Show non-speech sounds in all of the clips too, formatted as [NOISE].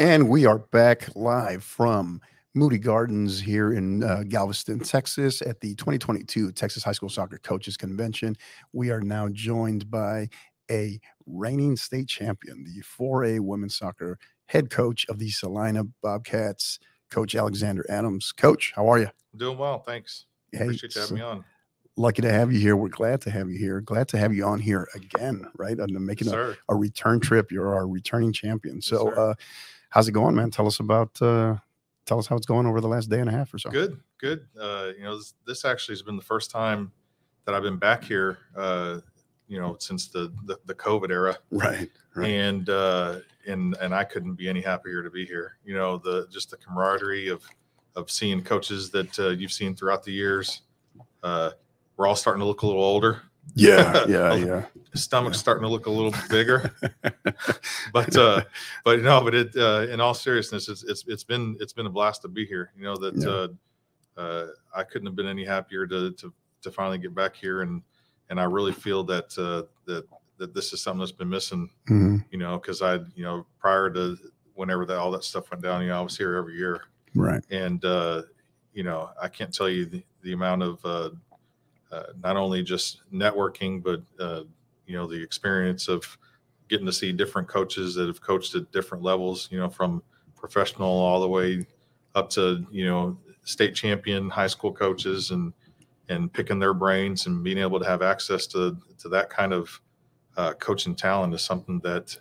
And we are back live from Moody Gardens here in uh, Galveston, Texas, at the 2022 Texas High School Soccer Coaches Convention. We are now joined by a reigning state champion, the 4A women's soccer head coach of the Celina Bobcats, Coach Alexander Adams. Coach, how are you? Doing well, thanks. Hey, Appreciate you having me on. lucky to have you here. We're glad to have you here. Glad to have you on here again, right? And making Yes, a, a return trip. You're our returning champion. So, sir. uh, how's it going, man? Tell us about, uh, tell us how it's going over the last day and a half or so. Good, good. Uh, you know, this, this actually has been the first time that I've been back here. Uh, you know, since the the, the COVID era, Right. Right. and uh, and and I couldn't be any happier to be here. You know, the just the camaraderie of of seeing coaches that uh, you've seen throughout the years. Uh, we're all starting to look a little older. Yeah. [LAUGHS] Yeah. Yeah. Stomach's starting to look a little [LAUGHS] bigger. but uh but no but it uh in all seriousness it's it's it's been it's been a blast to be here you know that Yeah. uh uh i couldn't have been any happier to to to finally get back here and and i really feel that uh that that this is something that's been missing Mhm. you know because i you know prior to whenever that all that stuff went down you know i was here every year Right. and uh you know i can't tell you the, the amount of uh not only just networking but uh you know the experience of getting to see different coaches that have coached at different levels you know from professional all the way up to you know state champion high school coaches and and picking their brains and being able to have access to to that kind of uh, coaching talent is something that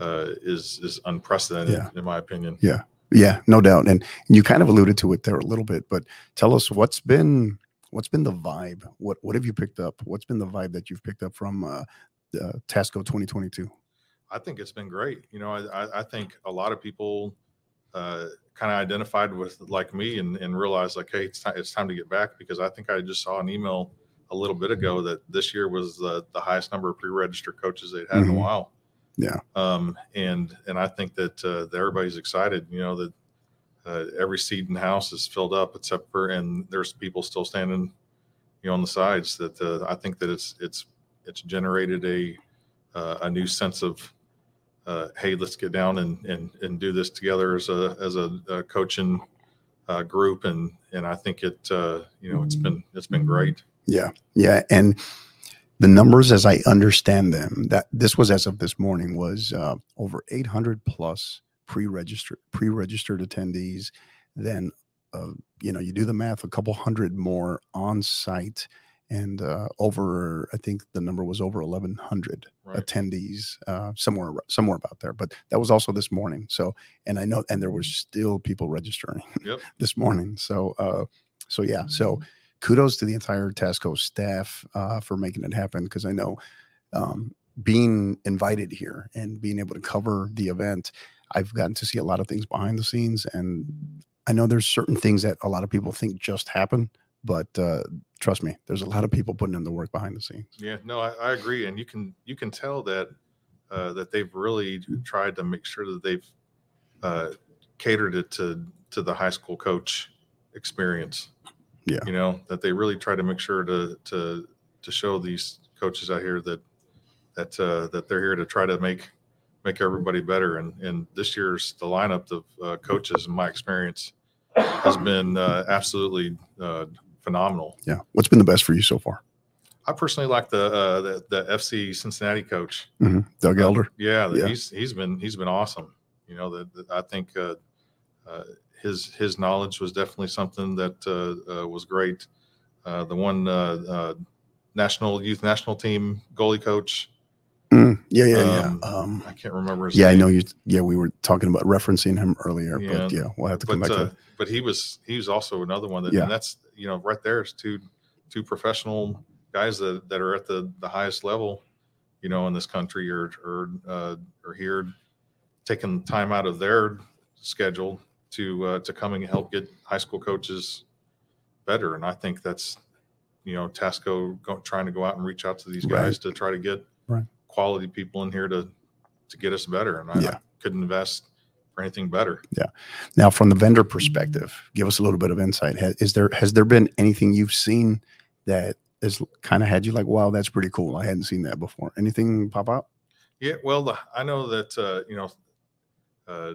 uh, is is unprecedented Yeah. in my opinion Yeah, Yeah. No doubt. And you kind of alluded to it there a little bit, but tell us what's been, what's been the vibe? What, what have you picked up? What's been the vibe that you've picked up from, uh, uh Tasco 2022? I think it's been great. You know, I, I, think a lot of people uh, kind of identified with like me and, and realized like, hey, it's time, it's time to get back because I think I just saw an email a little bit ago that this year was the, the highest number of pre-registered coaches they'd had in Mhm. a while. Yeah. Um, and and I think that, uh, that everybody's excited. You know that uh, every seat in the house is filled up except for and there's people still standing, you know, on the sides. That uh, I think that it's it's it's generated a uh, a new sense of uh, hey, let's get down and, and, and do this together as a, as a, a coaching uh, group. And, and I think it, uh, you know, it's been, it's been great. Yeah. Yeah. And the numbers, as I understand them, that this was as of this morning, was uh, over 800 plus pre-registered pre-registered attendees. Then, uh, you know, you do the math, a couple hundred more on site, and uh, over. I think the number was over 1,100 Right. attendees, uh, somewhere somewhere about there. But that was also this morning. So, and I know, and there were still people registering Yep. [LAUGHS] this morning. So, uh, so yeah. So kudos to the entire Tasco staff uh, for making it happen because I know um, being invited here and being able to cover the event, I've gotten to see a lot of things behind the scenes, and I know there's certain things that a lot of people think just happen, but uh, trust me, there's a lot of people putting in the work behind the scenes. Yeah, no, I, I agree. And you can, you can tell that, uh, that they've really tried to make sure that they've uh, catered it to, to the high school coach experience. Yeah. You know, that they really try to make sure to, to, to show these coaches out here that, that, uh, that they're here to try to make, make everybody better. And, and this year's, the lineup of uh, coaches, in my experience, has been uh, absolutely uh, phenomenal. Yeah. What's been the best for you so far? I personally like the uh, the, the FC Cincinnati coach. hmm Doug Uh, Elder. Yeah, Yeah. he's he's been he's been awesome. You know, that that I think uh, uh, his his knowledge was definitely something that uh, uh, was great. Uh, the one uh, uh, national youth national team goalie coach, Mm, yeah, yeah, Um, yeah. Um, I can't remember his yeah, I know you. Yeah, we were talking about referencing him earlier, Yeah. but yeah, we'll have to come but back uh, to that. but he was he was also another one that Yeah. and that's you know right there is two two professional guys that, that are at the the highest level you know in this country or or uh, are here taking time out of their schedule to uh, to come and help get high school coaches better and I think that's you know Tasco go, trying to go out and reach out to these Right. guys to try to get Right. Quality people in here to to get us better and I, Yeah. I couldn't invest for anything better Yeah. Now, from the vendor perspective, give us a little bit of insight. Ha- Is there has there been anything you've seen that has kind of had you like, wow, that's pretty cool. I hadn't seen that before. Anything pop out? Yeah, well, the, I know that uh, you know uh,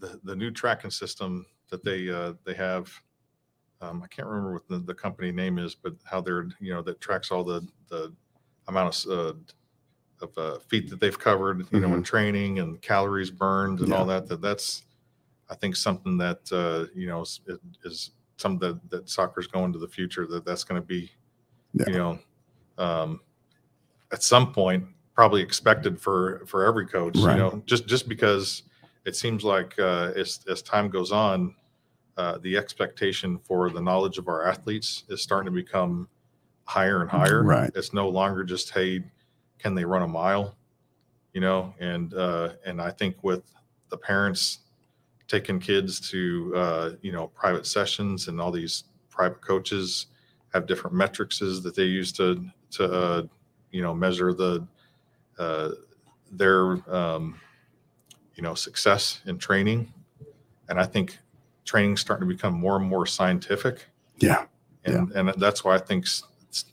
the the new tracking system that they uh, they have. Um, I can't remember what the, the company name is, but how they're you know that tracks all the the amount of uh, of uh, feet that they've covered, you know, in training and calories burned and all that. That that's I think something that uh, you know is, is something that that soccer's going to the future. That that's going to be, Yeah. you know, um, at some point probably expected for for every coach. Right. You know, just just because it seems like uh, as as time goes on, uh, the expectation for the knowledge of our athletes is starting to become higher and higher. Right. It's no longer just hey, can they run a mile? You know, and uh, and I think with the parents taking kids to uh, you know private sessions and all these private coaches have different metrics that they use to to uh, you know measure the uh, their um, you know success in training and i think training's starting to become more and more scientific Yeah. and and that's why i think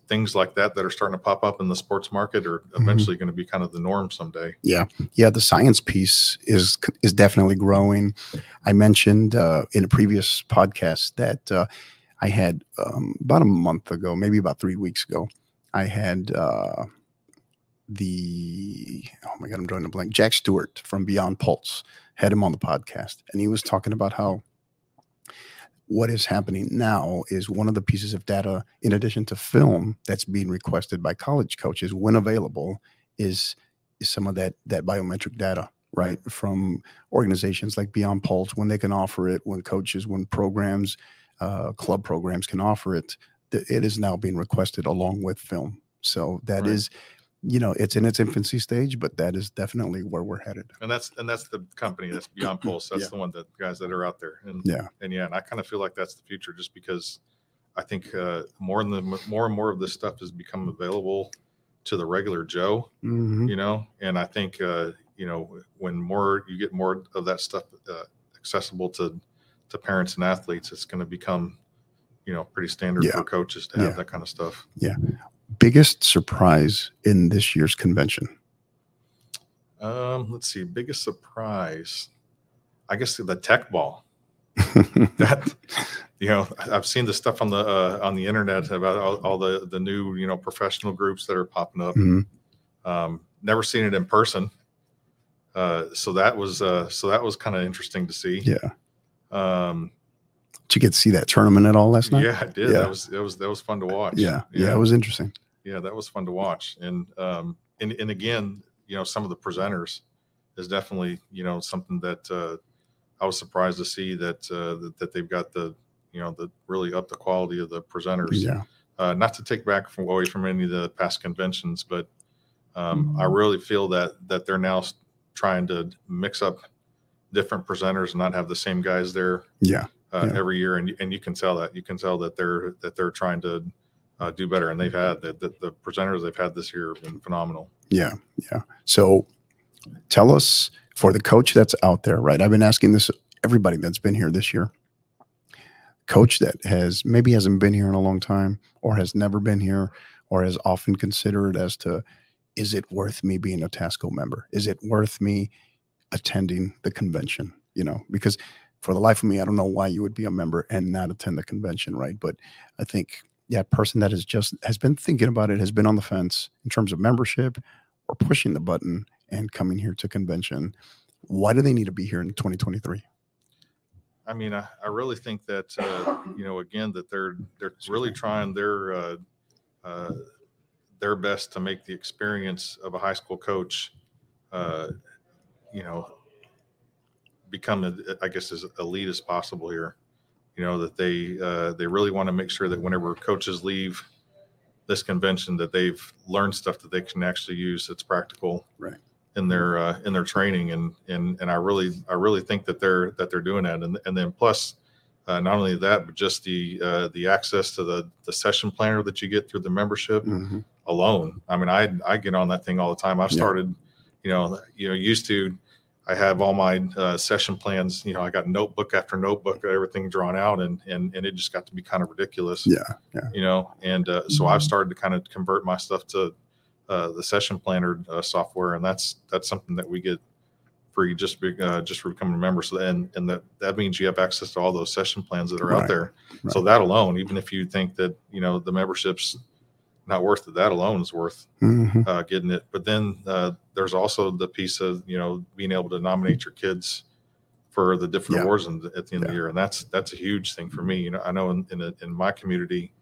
things like that that are starting to pop up in the sports market are Mhm. eventually going to be kind of the norm someday Yeah, Yeah, the science piece is is definitely growing. I mentioned uh, in a previous podcast that uh, I had um, about a month ago, maybe about three weeks ago, I had uh, the oh my god, I'm drawing a blank. Jack Stewart from Beyond Pulse had him on the podcast, and he was talking about how what is happening now is one of the pieces of data, in addition to film, that's being requested by college coaches when available, is is some of that that biometric data right from organizations like beyond pulse when they can offer it when coaches when programs uh, club programs can offer it it is now being requested along with film so that is, Right. You know it's in its infancy stage but that is definitely where we're headed and that's and that's the company that's beyond [CLEARS THROAT] pulse that's Yeah. the one that guys that are out there and yeah and yeah and i kind of feel like that's the future just because i think uh, more and the more and more of this stuff has become available to the regular joe Mhm. you know and i think uh, you know when more you get more of that stuff uh, accessible to to parents and athletes it's going to become you know pretty standard Yeah. for coaches to have Yeah. that kind of stuff biggest surprise in this year's convention? Um let's see biggest surprise. I guess the teqball. [LAUGHS] That you know i've seen the stuff on the uh, on the internet about all, all the the new you know professional groups that are popping up. Mhm. um never seen it in person. Uh so that was uh so that was kind of interesting to see. Yeah. Um did you get to see that tournament at all last night? Yeah i did. Yeah. that was that was that was fun to watch. Yeah. Yeah it was interesting. Yeah that was fun to watch. And um and, and again you know some of the presenters is definitely you know something that uh i was surprised to see that uh that, that they've got the you know the really up the quality of the presenters. Yeah. Uh not to take back from away from any of the past conventions but um i really feel that that they're now trying to mix up different presenters and not have the same guys there. Yeah uh, Yeah. every year, and you- and you can tell that you can tell that they're that they're trying to uh, do better, and they've had that the, the presenters they've had this year have been phenomenal. Yeah, yeah. So tell us for the coach that's out there, right? I've been asking this everybody that's been here this year. Coach that has maybe hasn't been here in a long time or has never been here or has often considered as to is it worth me being a Tasco member? Is it worth me attending the convention? You know, because for the life of me, I don't know why you would be a member and not attend the convention, right? But I think yeah, person that has just has been thinking about it, has been on the fence in terms of membership or pushing the button and coming here to convention. Why do they need to be here in 2023? I mean, I, I really think that uh, you know again that they're they're really trying their uh, uh, their best to make the experience of a high school coach, uh, you know, become I guess as elite as possible here. You know that they uh, they really want to make sure that whenever coaches leave this convention, that they've learned stuff that they can actually use that's practical Right. in their uh, in their training and and and I really I really think that they're that they're doing that and and then plus uh, not only that but just the uh, the access to the the session planner that you get through the membership Mhm. alone. I mean I I get on that thing all the time. I've Yeah. started you know you know used to I have all my uh, session plans. You know I got notebook after notebook everything drawn out and and and it just got to be kind of ridiculous Yeah, yeah, you know and uh, so i've started to kind of convert my stuff to uh, the session planner uh, software and that's that's something that we get free just be, uh, just for becoming a member. So and and that that means you have access to all those session plans that are Right, out there. So that alone, even if you think that you know the membership's not worth it, that alone is worth Mhm. uh, getting it. But then uh, there's also the piece of you know being able to nominate your kids for the different Yeah. awards at the end of the year, and that's that's a huge thing for me. You know, I know in in, a, in my community,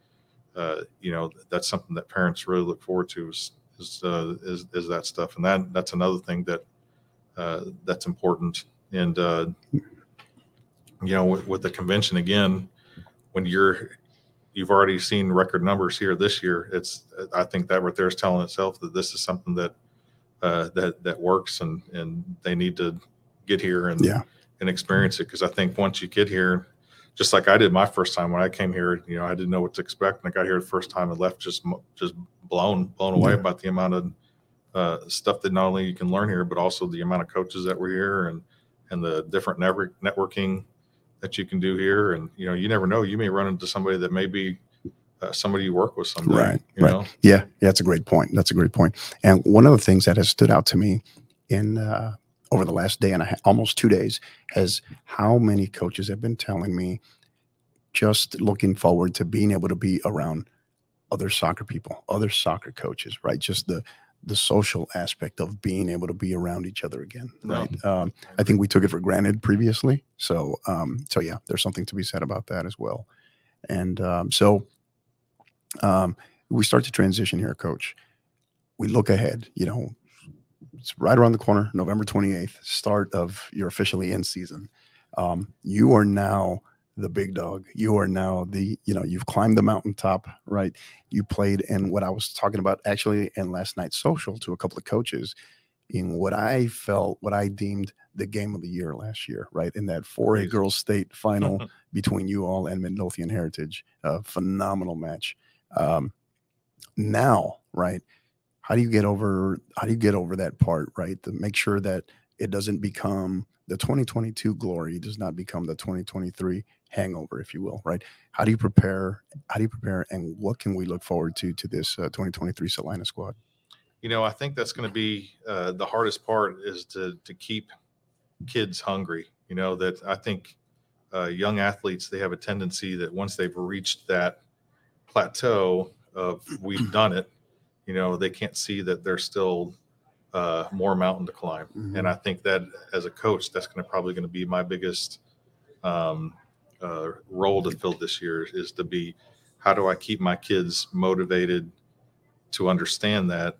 uh, you know, that's something that parents really look forward to is is uh, is, is that stuff, and that that's another thing that uh, that's important. And uh, you know, with, with the convention again, when you're you've already seen record numbers here this year. It's I think that right there is telling itself that this is something that uh, that that works, and and they need to get here and Yeah. and experience it because I think once you get here, just like I did my first time when I came here, you know, I didn't know what to expect, and I got here the first time and left just just blown blown away Yeah. about the amount of uh, stuff that not only you can learn here, but also the amount of coaches that were here and and the different network networking that you can do here. And you know, you never know, you may run into somebody that may be uh, somebody you work with someday. Right, You right. know, Yeah, yeah, that's a great point. That's a great point. And one of the things that has stood out to me in uh, over the last day and a almost two days, has how many coaches have been telling me just looking forward to being able to be around other soccer people, other soccer coaches, right? Just the the social aspect of being able to be around each other again, No. right? Um, I think we took it for granted previously, so um, so yeah, there's something to be said about that as well. And um, so um, we start to transition here, coach. We look ahead, you know, it's right around the corner, November 28th, start of your officially in season. Um, you are now the big dog. You are now the, you know, you've climbed the mountaintop, right? You played in what I was talking about actually in last night's social to a couple of coaches in what I felt, what I deemed the game of the year last year, right? In that 4A Amazing. girls state final [LAUGHS] between you all and Midlothian Heritage. A phenomenal match. Um, now, right? How do you get over? How do you get over that part, right? To make sure that it doesn't become the 2022 glory does not become the 2023 hangover, if you will, right? How do you prepare? How do you prepare, and what can we look forward to to this uh, 2023 Celina squad? you know, I think that's going to be uh, the hardest part is to to keep kids hungry. You know that I think uh, young athletes they have a tendency that once they've reached that plateau of we've [CLEARS THROAT] done it, you know, they can't see that there's still uh, more mountain to climb. Mhm. And I think that as a coach, that's going to probably going to be my biggest um, uh, role to fill this year is to be how do I keep my kids motivated to understand that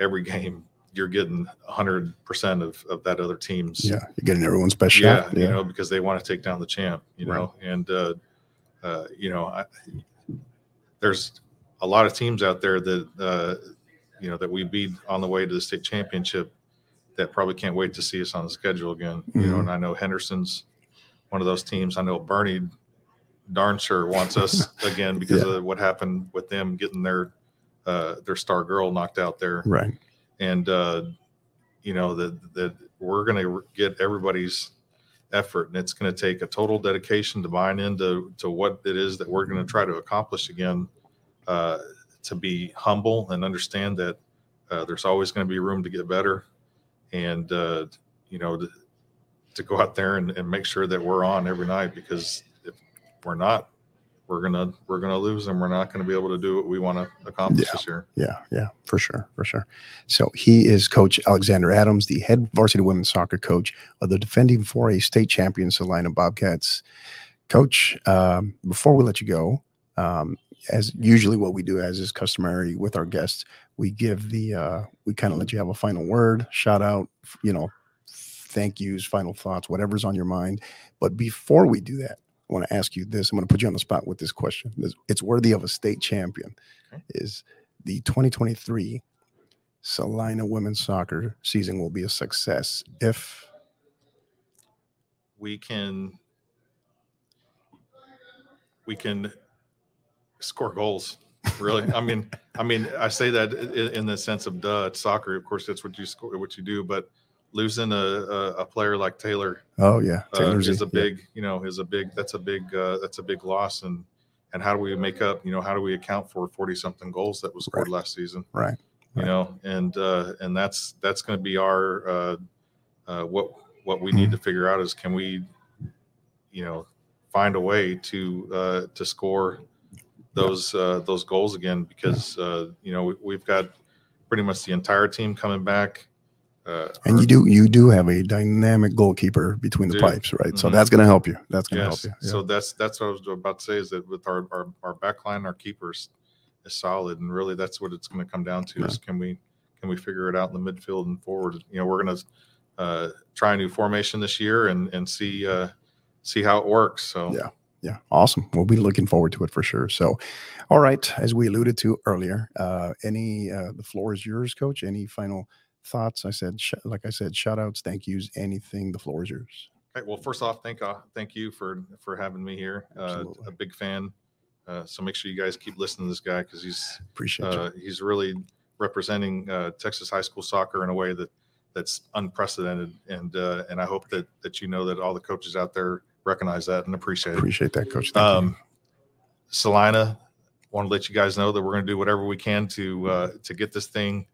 every [LAUGHS] game you're getting 100% of, of that other team's Yeah, you're getting everyone's best yeah, shot. you know, because they want to take down the champ, you Right. know, and uh, uh, you know, I, there's a lot of teams out there that uh, you know that we beat on the way to the state championship that probably can't wait to see us on the schedule again. You know, Mhm. and I know Henderson's one of those teams. I know Bernie darn sure wants us [LAUGHS] again because Yeah. of what happened with them getting their uh, their star girl knocked out there right. and uh, you know that that we're going to get everybody's effort, and it's going to take a total dedication to buying into to what it is that we're going to try to accomplish again. Uh, to be humble and understand that uh, there's always going to be room to get better, and uh, you know to, to go out there and, and make sure that we're on every night because if we're not, we're gonna we're gonna lose and we're not going to be able to do what we want to accomplish Yeah. this year. Yeah, yeah, for sure, for sure. So he is Coach Alexander Adams, the head varsity women's soccer coach of the defending 4A state champion Celina Bobcats. Coach, um, before we let you go, um, as usually what we do, as is customary with our guests, we give the uh, we kind of let you have a final word, shout out, you know, thank yous, final thoughts, whatever's on your mind. But before we do that, I want to ask you this. I'm going to put you on the spot with this question. This- It's worthy of a state champion. Okay. Is the 2023 Celina women's soccer season will be a success if we can we can score goals really. I mean i mean i say that in, in the sense of duh it's soccer. Of course that's what you score what you do but losing a, a, a player like taylor oh yeah. uh, is a yeah. big you know is a big that's a big uh, that's a big loss. And and how do we make up you know how do we account for 40 something goals that was scored Right. last season? Right. You Right. know and uh and that's that's going to be our uh uh, what what we need to figure out is can we, you know, find a way to uh, to score those uh, those goals again because uh, you know we, we've got pretty much the entire team coming back. Uh, And you do you do have a dynamic goalkeeper between the Do. pipes, right? So Mhm. that's going to help you. That's going to yes, help you. so that's that's what I was about to say is that with our our, our back line, our keepers is solid, and really that's what it's going to come down to Yeah. is can we can we figure it out in the midfield and forward? You know, we're going to uh, try a new formation this year and and see uh, see how it works. So Yeah. Yeah, awesome. We'll be looking forward to it for sure. So, all right, as we alluded to earlier, uh, any uh, the floor is yours, Coach. Any final thoughts? I said, sh- like I said, shout outs, thank yous, anything. The floor is yours. Okay, well, first off, thank uh, thank you for for having me here. Uh, a big fan. Uh, so make sure you guys keep listening to this guy because he's Appreciate uh, he's really representing uh, Texas high school soccer in a way that that's unprecedented. And uh, and I hope that that you know that all the coaches out there recognize that and appreciate it. Appreciate that, Coach. Thank you. Um, Celina, want to let you guys know that we're going to do whatever we can to uh, to get this thing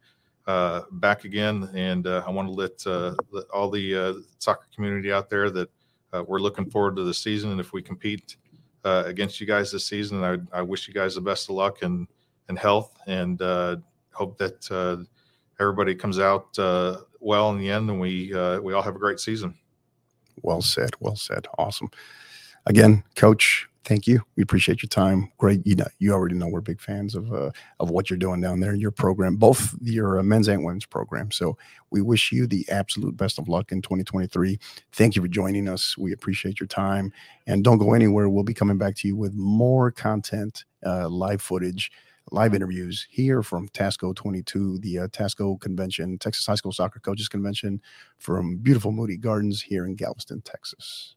uh, back again. And uh, I want to let, uh, let all the uh, soccer community out there that uh, we're looking forward to the season. And if we compete uh, against you guys this season, I, I wish you guys the best of luck and and health, and uh, hope that uh, everybody comes out uh, well in the end, and we uh, we all have a great season. Well said. Well said. Awesome. Again, Coach, thank you. We appreciate your time. Great. You know, you already know we're big fans of uh, of what you're doing down there. in Your program, both your uh, men's and women's program. So we wish you the absolute best of luck in 2023. Thank you for joining us. We appreciate your time. And don't go anywhere. We'll be coming back to you with more content, uh, live footage. Live interviews here from Tasco 22, the uh, Tasco Convention, Texas High School Soccer Coaches Convention from beautiful Moody Gardens here in Galveston, Texas.